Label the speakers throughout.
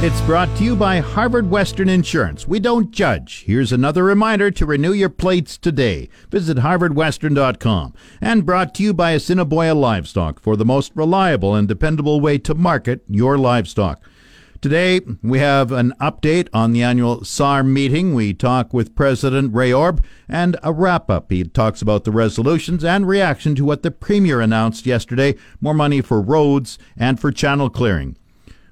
Speaker 1: It's brought to you by Harvard Western Insurance. We don't judge. Here's another reminder to renew your plates today. Visit harvardwestern.com. And brought to you by Assiniboia Livestock for the most reliable and dependable way to market your livestock. Today, we have an update on the annual SARM meeting. We talk with President Ray Orb and a wrap up. He talks about the resolutions and reaction to what the Premier announced yesterday more money for roads and for channel clearing.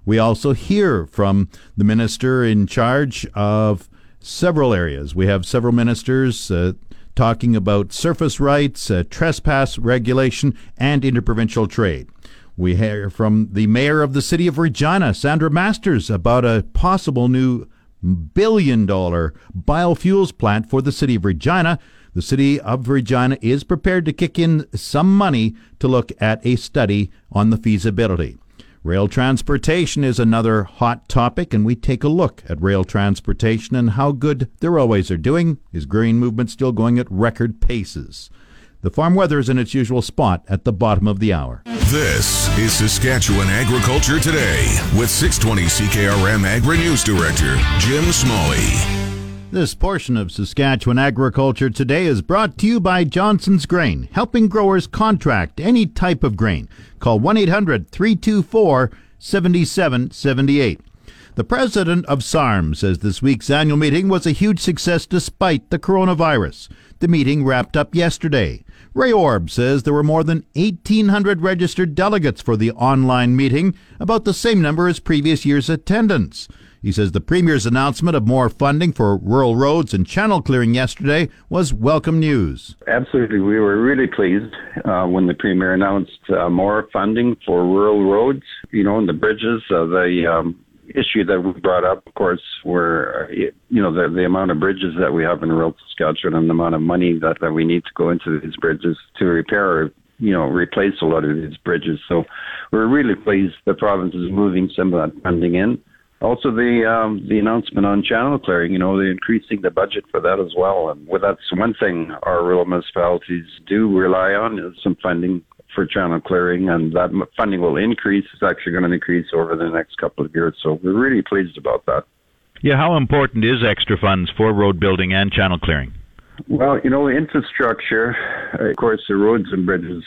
Speaker 1: We also hear from the minister in charge of several areas. We have several ministers uh, talking about surface rights, uh, trespass regulation, and interprovincial trade. We hear from the mayor of the city of Regina, Sandra Masters, about a possible new billion dollar biofuels plant for the city of Regina. The city of Regina is prepared to kick in some money to look at a study on the feasibility. Rail transportation is another hot topic, and we take a look at rail transportation and how good the railways are doing. Is grain movement still going at record paces? The farm weather is in its usual spot at the bottom of the hour.
Speaker 2: This is Saskatchewan Agriculture Today with 620 CKRM Agri News Director Jim Smalley.
Speaker 1: This portion of Saskatchewan Agriculture Today is brought to you by Johnson's Grain, helping growers contract any type of grain. Call 1 800 324 7778. The president of SARM says this week's annual meeting was a huge success despite the coronavirus. The meeting wrapped up yesterday. Ray Orb says there were more than 1,800 registered delegates for the online meeting, about the same number as previous year's attendance. He says the Premier's announcement of more funding for rural roads and channel clearing yesterday was welcome news.
Speaker 3: Absolutely. We were really pleased uh, when the Premier announced uh, more funding for rural roads, you know, and the bridges. Uh, the um, issue that we brought up, of course, were, uh, you know, the, the amount of bridges that we have in rural Saskatchewan and the amount of money that, that we need to go into these bridges to repair you know, replace a lot of these bridges. So we're really pleased the province is moving some of that funding in. Also, the um, the announcement on channel clearing, you know, they're increasing the budget for that as well. And well, that's one thing our rural municipalities do rely on is some funding for channel clearing, and that funding will increase. It's actually going to increase over the next couple of years. So we're really pleased about that.
Speaker 1: Yeah, how important is extra funds for road building and channel clearing?
Speaker 3: Well, you know, infrastructure, of course, the roads and bridges,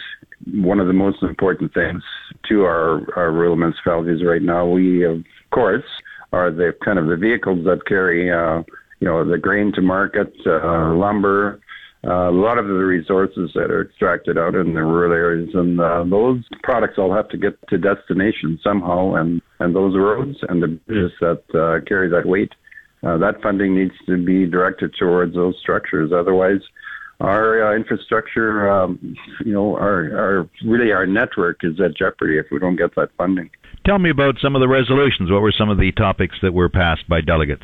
Speaker 3: one of the most important things to our, our rural municipalities right now. We, of course, are the kind of the vehicles that carry, uh, you know, the grain to market, uh, lumber, uh, a lot of the resources that are extracted out in the rural areas, and uh, those products all have to get to destination somehow, and and those roads and the bridges that uh, carry that weight, uh, that funding needs to be directed towards those structures. Otherwise, our uh, infrastructure, um, you know, our, our really our network is at jeopardy if we don't get that funding.
Speaker 1: Tell me about some of the resolutions. What were some of the topics that were passed by delegates?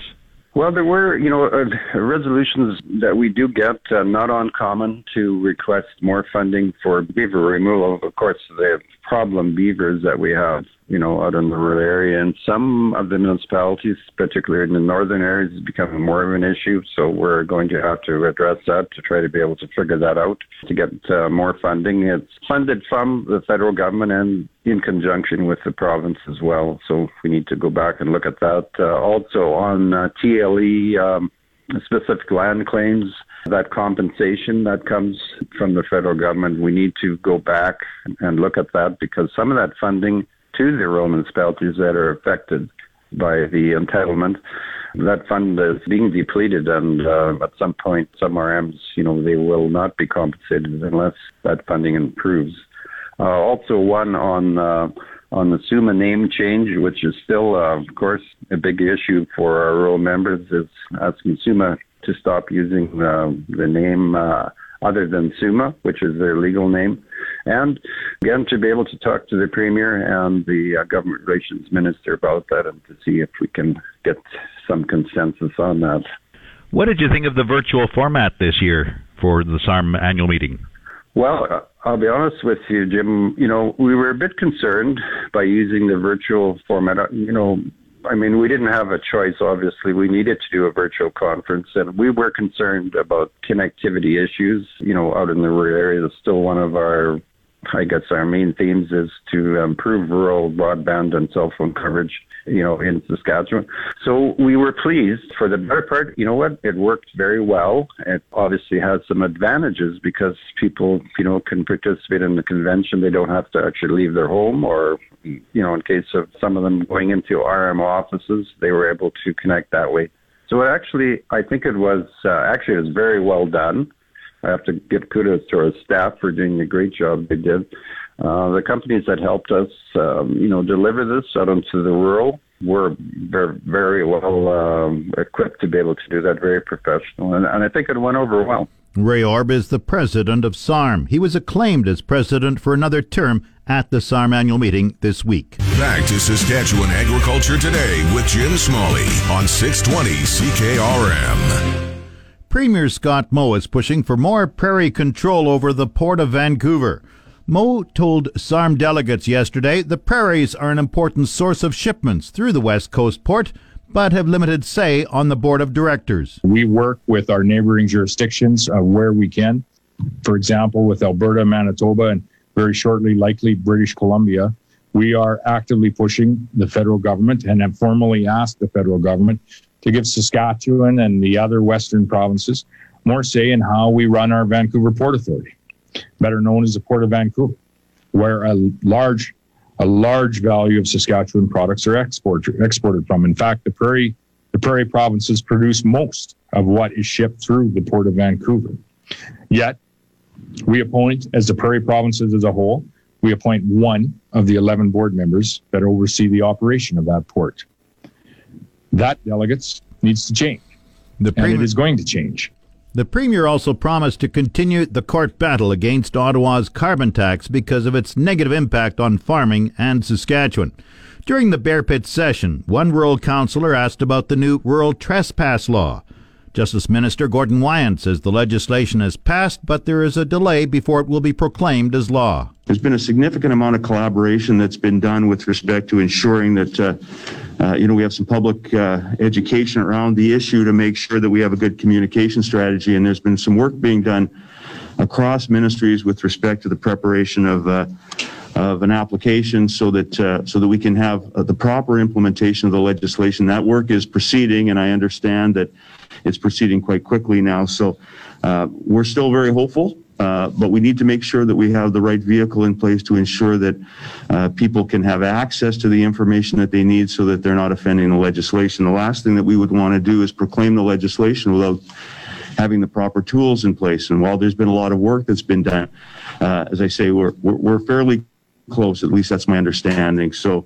Speaker 3: Well, there were, you know, uh, resolutions that we do get, uh, not uncommon to request more funding for beaver removal. Of course, the problem beavers that we have, you know, out in the rural area, and some of the municipalities, particularly in the northern areas, is becoming more of an issue. So we're going to have to address that to try to be able to figure that out to get uh, more funding. It's funded from the federal government and in conjunction with the province as well. So we need to go back and look at that. Uh, also on uh, TLE um, specific land claims, that compensation that comes from the federal government, we need to go back and look at that because some of that funding to the rural municipalities that are affected by the entitlement that fund is being depleted, and uh, at some point, some RMs, you know, they will not be compensated unless that funding improves. Uh, also, one on uh, on the SUMA name change, which is still, uh, of course, a big issue for our rural members, is asking SUMA to stop using uh, the name uh, other than SUMA, which is their legal name. And again, to be able to talk to the Premier and the uh, Government Relations Minister about that and to see if we can get some consensus on that.
Speaker 4: What did you think of the virtual format this year for the SARM annual meeting?
Speaker 3: Well, uh, I'll be honest with you, Jim. You know, we were a bit concerned by using the virtual format. Uh, you know, I mean, we didn't have a choice, obviously. We needed to do a virtual conference, and we were concerned about connectivity issues, you know, out in the rural area. It's still one of our I guess our main themes is to improve rural broadband and cell phone coverage, you know, in Saskatchewan. So we were pleased. For the better part, you know what? It worked very well. It obviously has some advantages because people, you know, can participate in the convention. They don't have to actually leave their home or, you know, in case of some of them going into RM offices, they were able to connect that way. So it actually, I think it was, uh, actually, it was very well done. I have to give kudos to our staff for doing a great job they did. Uh, the companies that helped us, um, you know, deliver this out into the rural were very, very well um, equipped to be able to do that, very professional, and, and I think it went over well.
Speaker 1: Ray Orb is the president of SARM. He was acclaimed as president for another term at the SARM annual meeting this week.
Speaker 2: Back to Saskatchewan Agriculture Today with Jim Smalley on 620 CKRM.
Speaker 1: Premier Scott Moe is pushing for more prairie control over the Port of Vancouver. Moe told SARM delegates yesterday the prairies are an important source of shipments through the West Coast port, but have limited say on the board of directors.
Speaker 5: We work with our neighboring jurisdictions uh, where we can. For example, with Alberta, Manitoba, and very shortly, likely British Columbia, we are actively pushing the federal government and have formally asked the federal government to give Saskatchewan and the other Western provinces more say in how we run our Vancouver Port Authority, better known as the Port of Vancouver, where a large a large value of Saskatchewan products are export, exported from. In fact, the prairie the prairie provinces produce most of what is shipped through the Port of Vancouver. Yet, we appoint, as the prairie provinces as a whole, we appoint one of the 11 board members that oversee the operation of that port that delegates needs to change. The premier, and it is going to change.
Speaker 1: The Premier also promised to continue the court battle against Ottawa's carbon tax because of its negative impact on farming and Saskatchewan. During the Bear Pit session, one rural councillor asked about the new rural trespass law. Justice Minister Gordon Wyant says the legislation has passed, but there is a delay before it will be proclaimed as law.
Speaker 6: There's been a significant amount of collaboration that's been done with respect to ensuring that, uh, uh, you know, we have some public uh, education around the issue to make sure that we have a good communication strategy. And there's been some work being done across ministries with respect to the preparation of uh, of an application so that uh, so that we can have uh, the proper implementation of the legislation. That work is proceeding, and I understand that it's proceeding quite quickly now. So uh, we're still very hopeful. Uh, but we need to make sure that we have the right vehicle in place to ensure that uh, people can have access to the information that they need so that they're not offending the legislation. The last thing that we would want to do is proclaim the legislation without having the proper tools in place. And while there's been a lot of work that's been done, uh, as I say, we're, we're, we're, fairly close. At least that's my understanding. So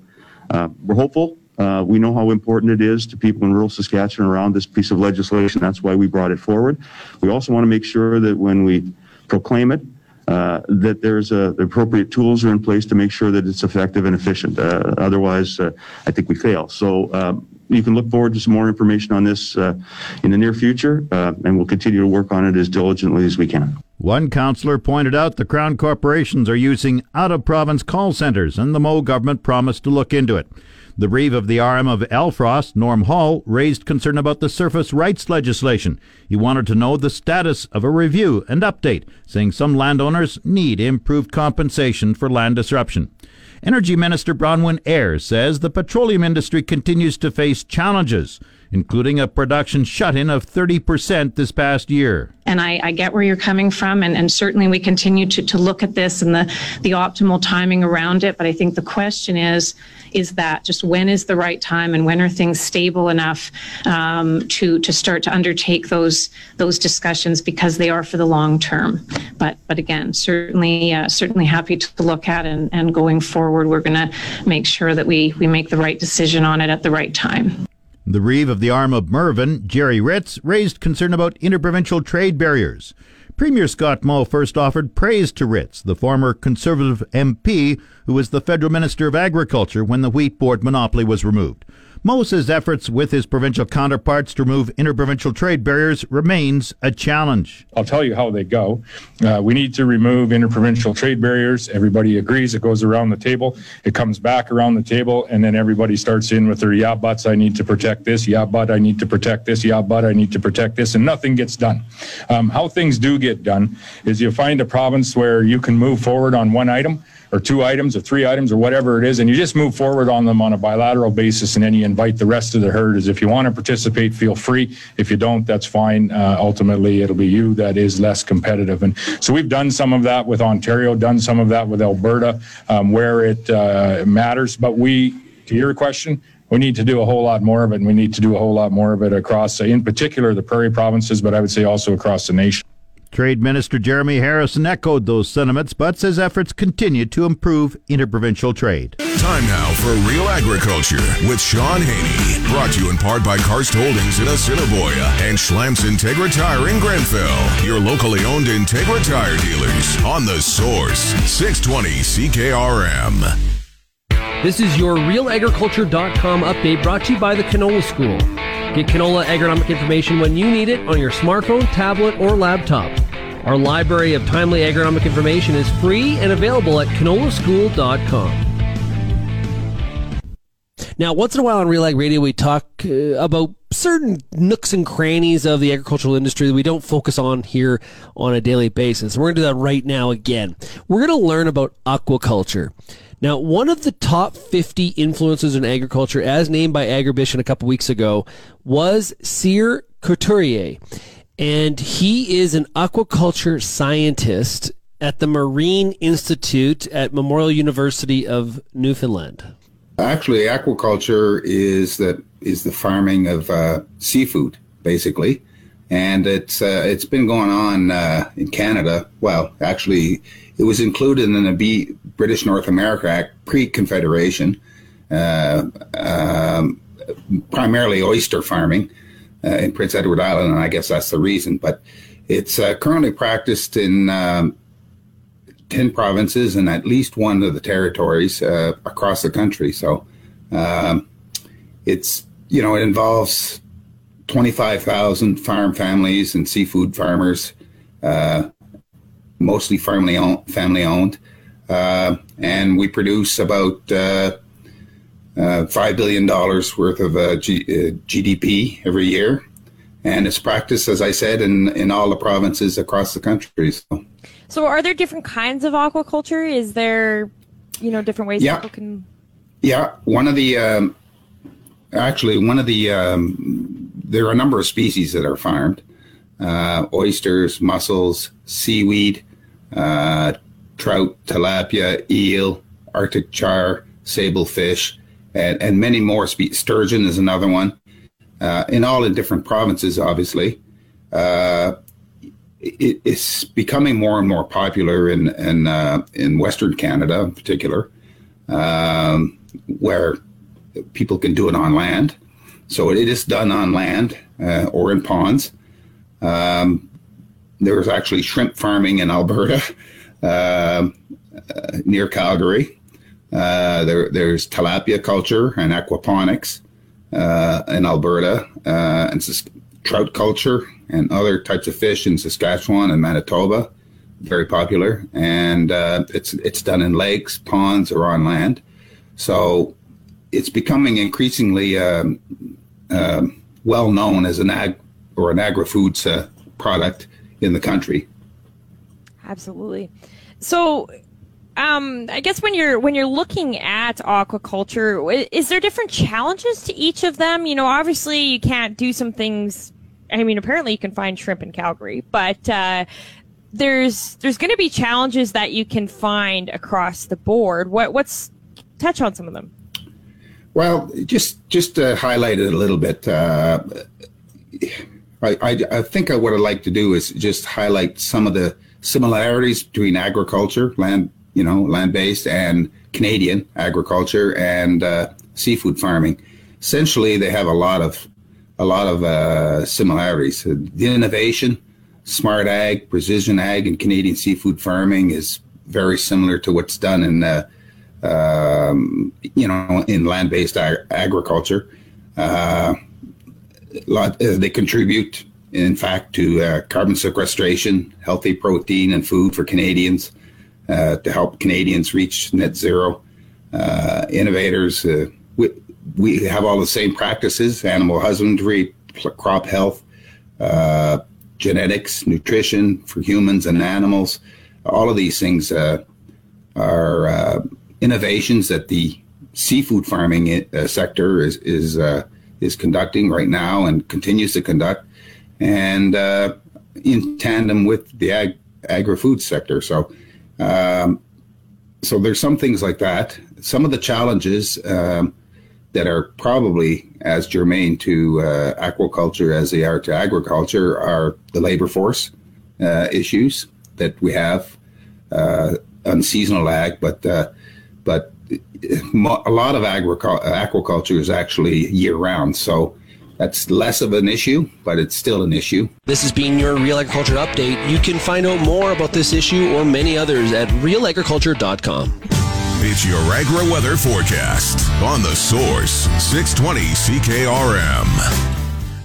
Speaker 6: uh, we're hopeful. Uh, we know how important it is to people in rural Saskatchewan around this piece of legislation. That's why we brought it forward. We also want to make sure that when we proclaim it, uh, that there's a, the appropriate tools are in place to make sure that it's effective and efficient. Uh, otherwise, uh, I think we fail. So um, you can look forward to some more information on this uh, in the near future, uh, and we'll continue to work on it as diligently as we can.
Speaker 1: One councillor pointed out the Crown corporations are using out of province call centres, and the Moe government promised to look into it. The reeve of the RM of Elfros, Norm Hall, raised concern about the surface rights legislation. He wanted to know the status of a review and update, saying some landowners need improved compensation for land disruption. Energy Minister Bronwyn Eyre says the petroleum industry continues to face challenges. Including a production shut in of 30% this past year.
Speaker 7: And I, I, get where you're coming from, and, and certainly we continue to, to look at this and the, the optimal timing around it. But I think the question is, is that just when is the right time and when are things stable enough um, to to start to undertake those those discussions because they are for the long term. But but again, certainly uh, certainly happy to look at and, and going forward, we're going to make sure that we we make the right decision on it at the right time.
Speaker 1: The reeve of the RM of Mervin, Jerry Ritz, raised concern about interprovincial trade barriers. Premier Scott Moe first offered praise to Ritz, the former Conservative MP who was the federal minister of agriculture when the wheat board monopoly was removed. Moe's efforts with his provincial counterparts to remove interprovincial trade barriers remains a challenge.
Speaker 5: I'll tell you how they go. Uh, we need to remove interprovincial trade barriers. Everybody agrees. It goes around the table. It comes back around the table, and then everybody starts in with their yeah buts. I need to protect this. Yeah, but I need to protect this. Yeah, but I need to protect this, and nothing gets done. Um, how things do get done is you find a province where you can move forward on one item or two items or three items or whatever it is, and you just move forward on them on a bilateral basis, and then you invite the rest of the herd. is if you want to participate, feel free. If you don't, that's fine. Uh, ultimately, it'll be you that is less competitive, and so we've done some of that with Ontario, done some of that with Alberta, um, where it uh, matters. But we, to your question, we need to do a whole lot more of it, and we need to do a whole lot more of it across, uh, in particular, the prairie provinces, but I would say also across the nation.
Speaker 1: Trade Minister Jeremy Harrison echoed those sentiments, but says efforts continue to improve interprovincial trade.
Speaker 2: Time now for Real Agriculture with Shaun Haney. Brought to you in part by Karst Holdings in Assiniboia and Schlamps Integra Tire in Grenfell. Your locally owned Integra Tire dealers on the source 620 CKRM.
Speaker 8: This is your RealAgriculture.com update brought to you by the Canola School. Get canola agronomic information when you need it on your smartphone, tablet, or laptop. Our library of timely agronomic information is free and available at canolaschool.com. Now, once in a while on Real Ag Radio, we talk uh, about certain nooks and crannies of the agricultural industry that we don't focus on here on a daily basis. We're going to do that right now again. We're going to learn about aquaculture. Now, one of the top 50 influences in agriculture, as named by Agribition a couple weeks ago, was Cyr Couturier. And he is an aquaculture scientist at the Marine Institute at Memorial University of Newfoundland.
Speaker 9: Actually, aquaculture is the is the farming of uh, seafood, basically, and it's uh, it's been going on uh, in Canada. Well, actually, it was included in the B- British North America Act pre-Confederation, uh, um, primarily oyster farming uh, in Prince Edward Island, and I guess that's the reason. But it's uh, currently practiced in um, 10 provinces and at least one of the territories uh, across the country. So um, it's, you know, it involves 25,000 farm families and seafood farmers uh, mostly family owned, family owned, uh, and we produce about uh, uh, five billion dollars worth of uh, G- uh, GDP every year, and it's practiced, as I said, in in all the provinces across the country. So,
Speaker 10: so are there different kinds of aquaculture? Is there, you know, different ways
Speaker 9: yeah.
Speaker 10: people can?
Speaker 9: Yeah, one of the um, actually one of the um, there are a number of species that are farmed. Uh, oysters, mussels, seaweed, uh, trout, tilapia, eel, Arctic char, sablefish, and, and many more. Sturgeon is another one. Uh, in all in different provinces, obviously. Uh, it, it's becoming more and more popular in in, uh, in Western Canada, in particular, um, where people can do it on land. So it is done on land uh, or in ponds. Um, there's actually shrimp farming in Alberta uh, uh, near Calgary. Uh, there, there's tilapia culture and aquaponics uh, in Alberta, uh, and trout culture and other types of fish in Saskatchewan and Manitoba. Very popular, and uh, it's it's done in lakes, ponds, or on land. So it's becoming increasingly um, um well known as an ag or an agri foods product in the country.
Speaker 10: Absolutely. So um, I guess when you're when you're looking at aquaculture, is there different challenges to each of them? You know, obviously you can't do some things. I mean, apparently you can find shrimp in Calgary, but uh, there's there's going to be challenges that you can find across the board. What what's touch on some of them?
Speaker 9: Well, just just to highlight it a little bit. Uh, I, I, I think what I'd like to do is just highlight some of the similarities between agriculture, land you know, land based and Canadian agriculture and uh, seafood farming. Essentially, they have a lot of a lot of uh, similarities. The innovation, smart ag, precision ag, and Canadian seafood farming is very similar to what's done in uh, um, you know in land based ag- agriculture. Uh, they contribute, in fact, to uh, carbon sequestration, healthy protein and food for Canadians uh, to help Canadians reach net zero. Uh, innovators, uh, we, we have all the same practices animal husbandry, crop health, genetics, nutrition for humans and animals. All of these things are innovations that the seafood farming sector is, is, is conducting right now and continues to conduct, and in tandem with the ag- agri-food sector. So um, so there's some things like that. Some of the challenges um, that are probably as germane to uh, aquaculture as they are to agriculture are the labor force uh, issues that we have uh, on seasonal ag, but uh, but a lot of aquaculture is actually year round. So that's less of an issue, but it's still an issue.
Speaker 8: This has been your Real Agriculture Update. You can find out more about this issue or many others at realagriculture.com.
Speaker 2: It's your agri weather forecast on the source 620 CKRM.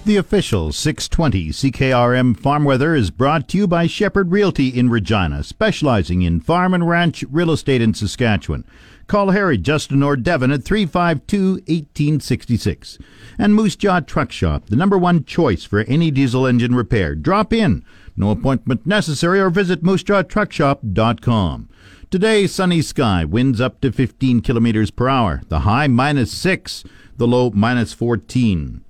Speaker 1: The official 620 CKRM farm weather is brought to you by Shepherd Realty in Regina, specializing in farm and ranch real estate in Saskatchewan. Call Harry, Justin, or Devin at 352 1866. And Moose Jaw Truck Shop, the number one choice for any diesel engine repair. Drop in. No appointment necessary or visit moosejawtruckshop.com. Today, sunny sky, winds up to 15 kilometers per hour. The high minus 6, the low minus 14.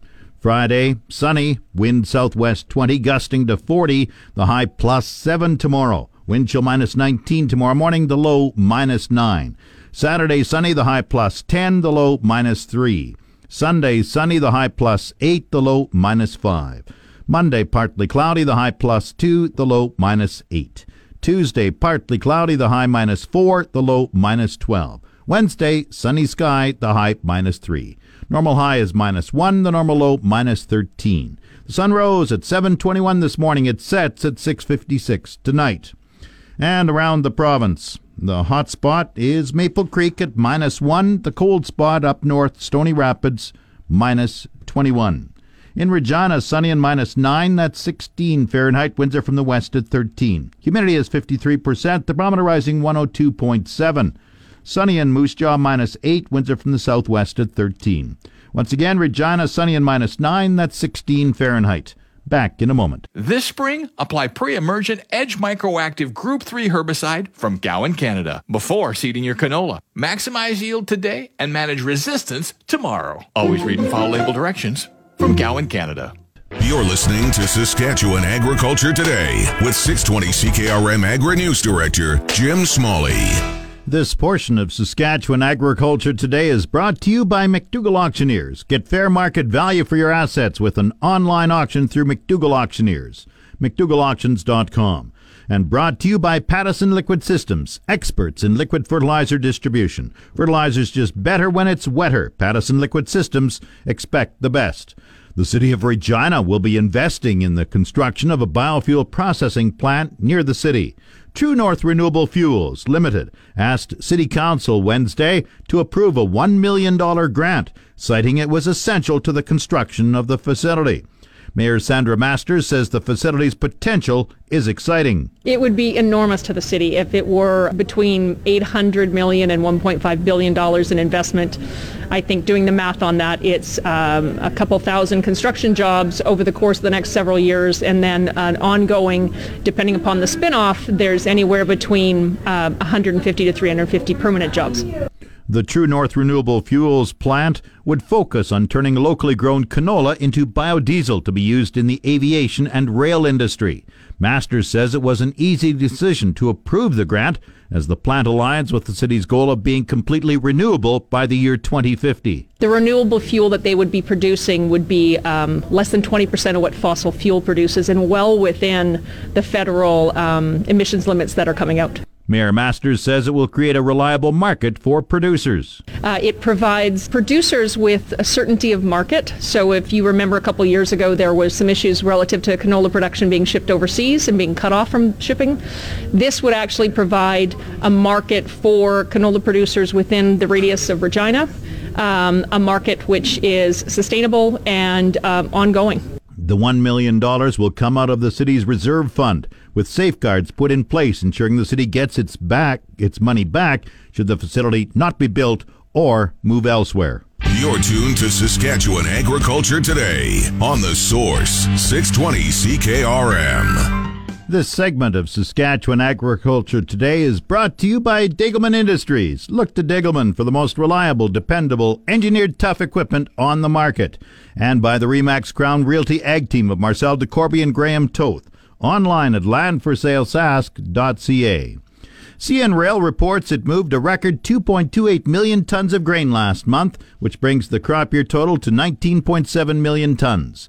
Speaker 1: Friday, sunny, wind southwest 20, gusting to 40, the high plus 7 tomorrow. Wind chill minus 19 tomorrow morning, the low minus 9. Saturday, sunny, the high plus 10, the low minus 3. Sunday, sunny, the high plus 8, the low minus 5. Monday, partly cloudy, the high plus 2, the low minus 8. Tuesday, partly cloudy, the high minus 4, the low minus 12. Wednesday, sunny sky, the high minus 3. Normal high is minus 1, the normal low minus 13. The sun rose at 7:21 this morning. It sets at 6:56 tonight. And around the province, the hot spot is Maple Creek at minus 1. The cold spot up north, Stony Rapids, minus 21. In Regina, sunny and minus 9. That's 16 Fahrenheit. Winds are from the west at 13. Humidity is 53%. The barometer rising 102.7. Sunny in Moose Jaw, minus 8. Winds are from the southwest at 13. Once again, Regina, sunny and minus 9. That's 16 Fahrenheit. Back in a moment.
Speaker 11: This spring, apply pre-emergent Edge Microactive Group 3 herbicide from Gowan, Canada, before seeding your canola. Maximize yield today and manage resistance tomorrow. Always read and follow label directions from Gowan, Canada.
Speaker 2: You're listening to Saskatchewan Agriculture Today with 620 CKRM Agri News Director Jim Smalley.
Speaker 1: This portion of Saskatchewan Agriculture Today is brought to you by McDougall Auctioneers. Get fair market value for your assets with an online auction through McDougall Auctioneers. McDougallAuctions.com. And brought to you by Pattison Liquid Systems, experts in liquid fertilizer distribution. Fertilizer's just better when it's wetter. Pattison Liquid Systems, expect the best. The city of Regina will be investing in the construction of a biofuel processing plant near the city. True North Renewable Fuels Limited asked City Council Wednesday to approve a $1 million grant, citing it was essential to the construction of the facility. Mayor Sandra Masters says the facility's potential is exciting.
Speaker 12: It would be enormous to the city if it were between 800 million and 1.5 billion dollars in investment. I think doing the math on that, it's um, a couple thousand construction jobs over the course of the next several years, and then an ongoing, depending upon the spinoff, there's anywhere between uh, 150 to 350 permanent jobs.
Speaker 1: The True North Renewable Fuels plant would focus on turning locally grown canola into biodiesel to be used in the aviation and rail industry. Masters says it was an easy decision to approve the grant as the plant aligns with the city's goal of being completely renewable by the year 2050.
Speaker 12: The renewable fuel that they would be producing would be um, less than 20% of what fossil fuel produces and well within the federal um, emissions limits that are coming out.
Speaker 1: Mayor Masters says it will create a reliable market for producers.
Speaker 12: Uh, it provides producers with a certainty of market. So if you remember a couple years ago, there was some issues relative to canola production being shipped overseas and being cut off from shipping. This would actually provide a market for canola producers within the radius of Regina, um, a market which is sustainable and uh, ongoing.
Speaker 1: The $1 million will come out of the city's reserve fund, with safeguards put in place ensuring the city gets its back its money back should the facility not be built or move elsewhere.
Speaker 2: You're tuned to Saskatchewan Agriculture Today on the Source 620 CKRM.
Speaker 1: This segment of Saskatchewan Agriculture Today is brought to you by Degelman Industries. Look to Degelman for the most reliable, dependable, engineered tough equipment on the market. And by the Remax Crown Realty Ag Team of Marcel DeCorby and Graham Toth. Online at landforsalesask.ca. CN Rail reports it moved a record 2.28 million tons of grain last month, which brings the crop year total to 19.7 million tons.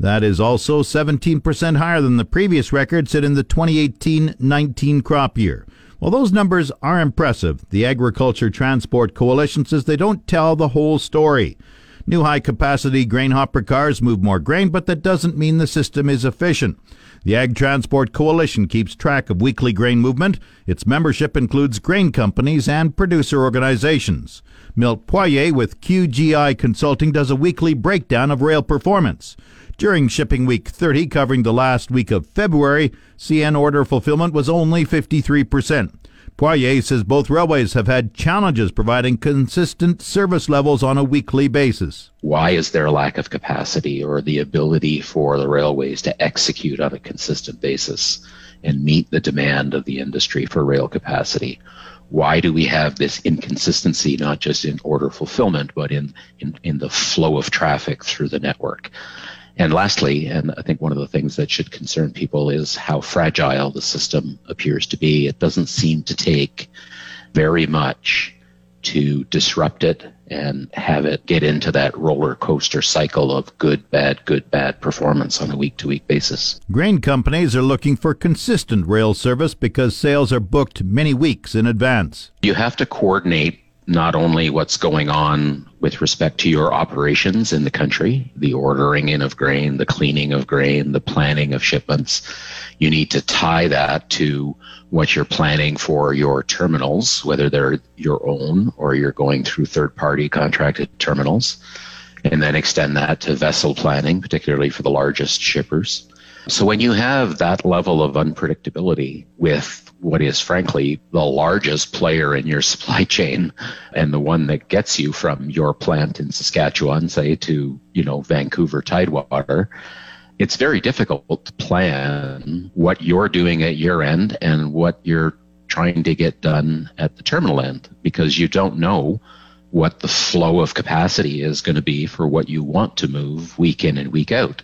Speaker 1: That is also 17% higher than the previous record set in the 2018-19 crop year. While those numbers are impressive, the Agriculture Transport Coalition says they don't tell the whole story. New high capacity grain hopper cars move more grain, but that doesn't mean the system is efficient. The Ag Transport Coalition keeps track of weekly grain movement. Its membership includes grain companies and producer organizations. Milt Poirier with QGI Consulting does a weekly breakdown of rail performance. During shipping week 30, covering the last week of February, CN order fulfillment was only 53%. Poirier says both railways have had challenges providing consistent service levels on a weekly basis.
Speaker 13: Why is there a lack of capacity or the ability for the railways to execute on a consistent basis and meet the demand of the industry for rail capacity? Why do we have this inconsistency, not just in order fulfillment, but in, in, in the flow of traffic through the network? And lastly, and I think one of the things that should concern people is how fragile the system appears to be. It doesn't seem to take very much to disrupt it and have it get into that roller coaster cycle of good, bad, good, bad performance on a week to week basis.
Speaker 1: Grain companies are looking for consistent rail service because sales are booked many weeks in advance.
Speaker 13: You have to coordinate not only what's going on with respect to your operations in the country, the ordering in of grain, the cleaning of grain, the planning of shipments. You need to tie that to what you're planning for your terminals, whether they're your own or you're going through third party contracted terminals, and then extend that to vessel planning, particularly for the largest shippers. So when you have that level of unpredictability with what is frankly the largest player in your supply chain and the one that gets you from your plant in Saskatchewan, say, to, you know, Vancouver Tidewater, it's very difficult to plan what you're doing at your end and what you're trying to get done at the terminal end because you don't know what the flow of capacity is going to be for what you want to move week in and week out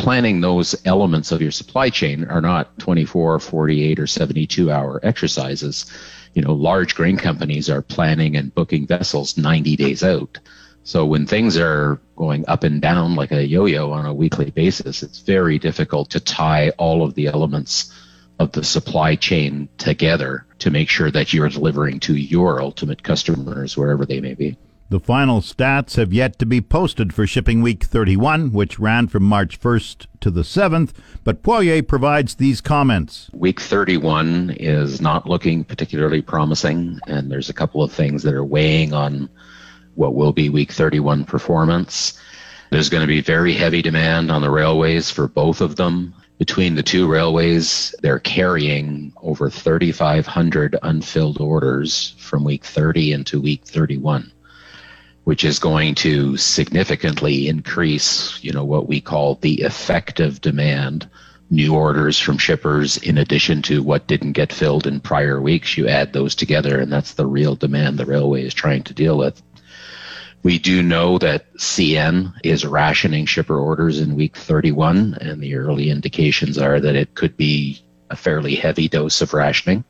Speaker 13: planning those elements of your supply chain are not 24, 48, or 72 hour exercises. You know, large grain companies are planning and booking vessels 90 days out. So when things are going up and down like a yo-yo on a weekly basis, it's very difficult to tie all of the elements of the supply chain together to make sure that you're delivering to your ultimate customers wherever they may be.
Speaker 1: The final stats have yet to be posted for Shipping Week 31, which ran from March 1st to the 7th, but Poirier provides these comments.
Speaker 13: Week 31 is not looking particularly promising, and there's a couple of things that are weighing on what will be Week 31 performance. There's going to be very heavy demand on the railways for both of them. Between the two railways, they're carrying over 3,500 unfilled orders from week 30 into week 31, which is going to significantly increase, you know, what we call the effective demand new orders from shippers in addition to what didn't get filled in prior weeks. You add those together, and that's the real demand the railway is trying to deal with. We do know that CN is rationing shipper orders in week 31, and the early indications are that it could be a fairly heavy dose of rationing.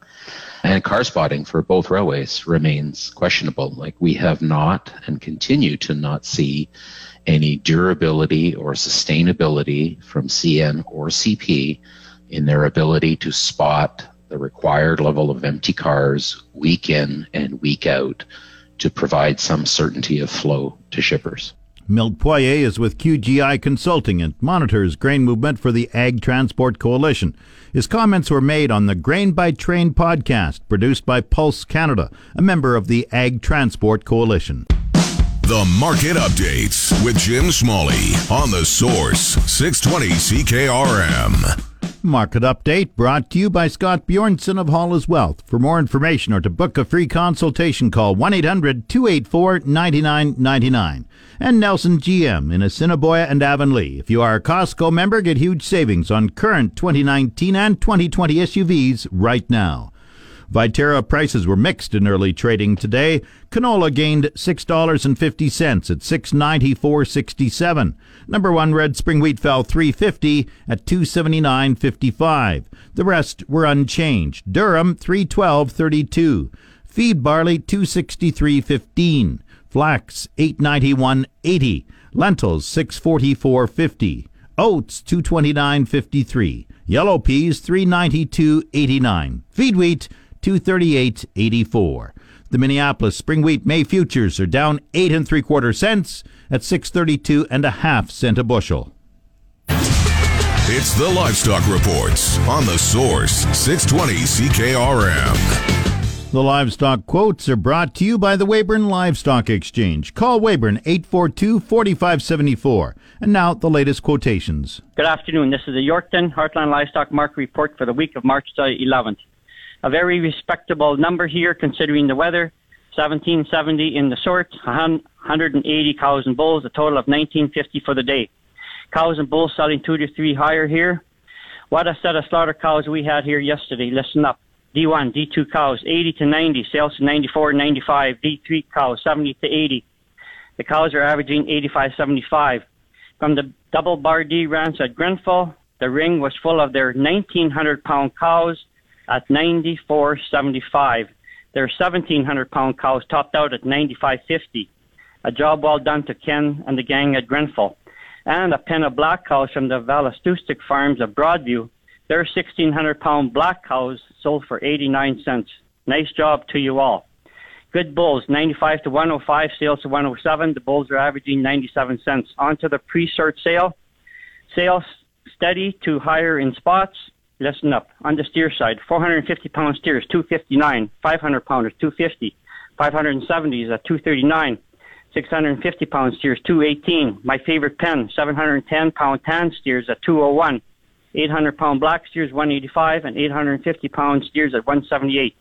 Speaker 13: And car spotting for both railways remains questionable. Like we have not and continue to not see any durability or sustainability from CN or CP in their ability to spot the required level of empty cars week in and week out to provide some certainty of flow to shippers.
Speaker 1: Milt Poirier is with QGI Consulting and monitors grain movement for the Ag Transport Coalition. His comments were made on the Grain by Train podcast produced by Pulse Canada, a member of the Ag Transport Coalition.
Speaker 2: The Market Updates with Jim Smalley on the Source 620 CKRM.
Speaker 1: Market Update brought to you by Scott Bjornson of Hall's Wealth. For more information or to book a free consultation, call 1 800 284 9999. And Nelson GM in Assiniboia and Avonlea. If you are a Costco member, get huge savings on current 2019 and 2020 SUVs right now. Viterra prices were mixed in early trading today. Canola gained $6.50 at 694.67. Number 1 red spring wheat fell 350 at 279.55. The rest were unchanged. Durum 312.32. Feed barley 263.15. Flax 891.80. Lentils 644.50. Oats 229.53. Yellow peas 392.89. Feed wheat 238.84. The Minneapolis spring wheat May futures are down eight and three quarter cents at 632 and a half cent a bushel.
Speaker 2: It's the Livestock Reports on the Source 620 CKRM.
Speaker 1: The livestock quotes are brought to you by the Weyburn Livestock Exchange. Call Weyburn 842 4574. And now the latest quotations.
Speaker 14: Good afternoon. This is the Yorkton Heartland Livestock Market Report for the week of March 11th a very respectable number here considering the weather. 1770 in the sorts, 180 cows and bulls, a total of 1950 for the day. Cows and bulls selling two to three higher here. What a set of slaughter cows we had here yesterday. Listen up. D1, D2 cows, 80 to 90, sales to 94, 95. D3 cows, 70 to 80. The cows are averaging 85, 75. From the double bar D ranch at Grenfell, the ring was full of their 1900 pound cows at 94.75. Their 1,700 pound cows topped out at 95.50. A job well done to Ken and the gang at Grenfell. And a pen of black cows from the Valastoustic farms of Broadview. Their 1,600 pound black cows sold for 89 cents. Nice job to you all. Good bulls, 95 to 105, sales to 107. The bulls are averaging 97 cents. On to the pre-sort sale. Sales steady to higher in spots. Listen up. On the steer side, 450 pound steers, 259. 500 pounders, 250. 570s at 239. 650 pound steers, 218. My favorite pen, 710 pound tan steers at 201. 800 pound black steers, 185, and 850 pound steers at 178.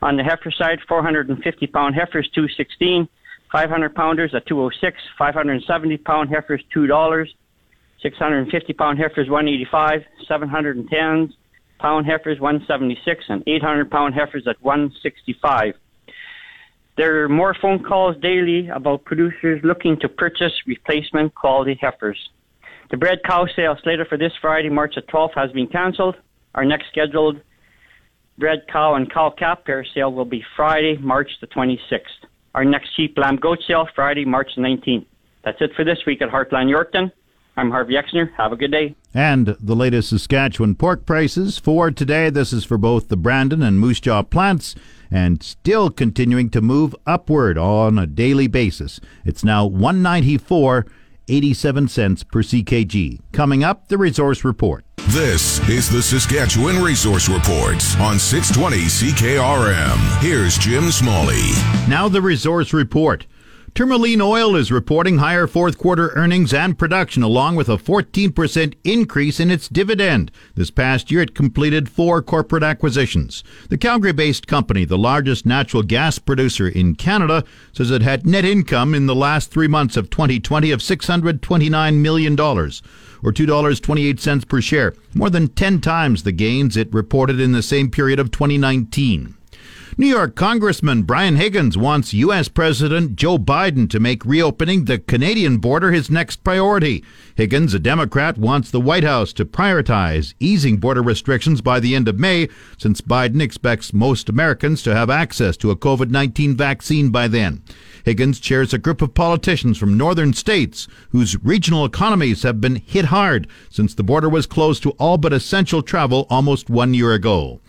Speaker 14: On the heifer side, 450 pound heifers, 216. 500 pounders at 206. 570 pound heifers, $2. 650 pound heifers 185, 710 pound heifers 176, and 800 pound heifers at 165. There are more phone calls daily about producers looking to purchase replacement quality heifers. The bred cow sale slated for this Friday, March the 12th, has been cancelled. Our next scheduled bred cow and cow calf pair sale will be Friday, March the 26th. Our next sheep lamb goat sale, Friday, March the 19th. That's it for this week at Heartland Yorkton. I'm Harvey Exner. Have a good day.
Speaker 1: And the latest Saskatchewan pork prices for today. This is for both the Brandon and Moose Jaw plants and still continuing to move upward on a daily basis. It's now 194 87 cents per CKG. Coming up, the resource report.
Speaker 2: This is the Saskatchewan Resource Report on 620 CKRM. Here's Jim Smalley.
Speaker 1: Now the resource report. Tourmaline Oil is reporting higher fourth quarter earnings and production, along with a 14% increase in its dividend. This past year, it completed four corporate acquisitions. The Calgary based company, the largest natural gas producer in Canada, says it had net income in the last three months of 2020 of $629 million, or $2.28 per share, more than 10 times the gains it reported in the same period of 2019. New York Congressman Brian Higgins wants U.S. President Joe Biden to make reopening the Canadian border his next priority. Higgins, a Democrat, wants the White House to prioritize easing border restrictions by the end of May, since Biden expects most Americans to have access to a COVID 19 vaccine by then. Higgins chairs a group of politicians from northern states whose regional economies have been hit hard since the border was closed to all but essential travel almost one year ago.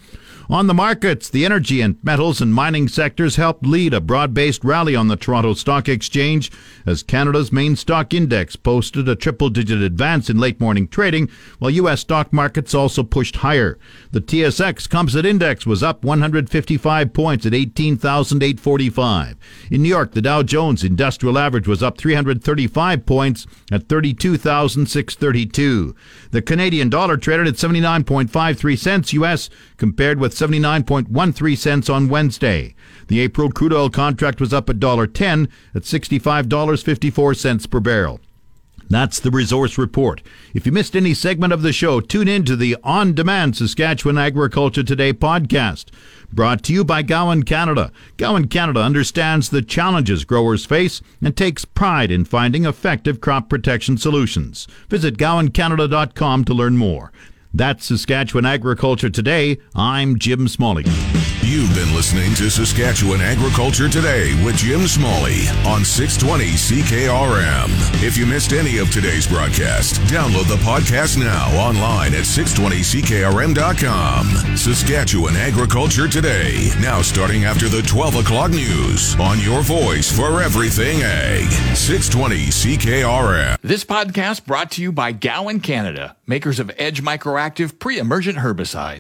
Speaker 1: On the markets, the energy and metals and mining sectors helped lead a broad-based rally on the Toronto Stock Exchange as Canada's main stock index posted a triple-digit advance in late morning trading, while U.S. stock markets also pushed higher. The TSX Composite Index was up 155 points at 18,845. In New York, the Dow Jones Industrial Average was up 335 points at 32,632. The Canadian dollar traded at 79.53 cents U.S. compared with 79.13 cents on Wednesday. The April crude oil contract was up $1.10 at $65.54 per barrel. That's the Resource Report. If you missed any segment of the show, tune in to the On Demand Saskatchewan Agriculture Today podcast. Brought to you by Gowan Canada. Gowan Canada understands the challenges growers face and takes pride in finding effective crop protection solutions. Visit gowancanada.com to learn more. That's Saskatchewan Agriculture Today. I'm Jim Smalley.
Speaker 2: You've been listening to Saskatchewan Agriculture Today with Jim Smalley on 620 CKRM. If you missed any of today's broadcast, download the podcast now online at 620CKRM.com. Saskatchewan Agriculture Today, now starting after the 12 o'clock news on your voice for everything ag. 620 CKRM.
Speaker 11: This podcast brought to you by Gowan Canada, makers of Edge Microactive pre-emergent herbicide.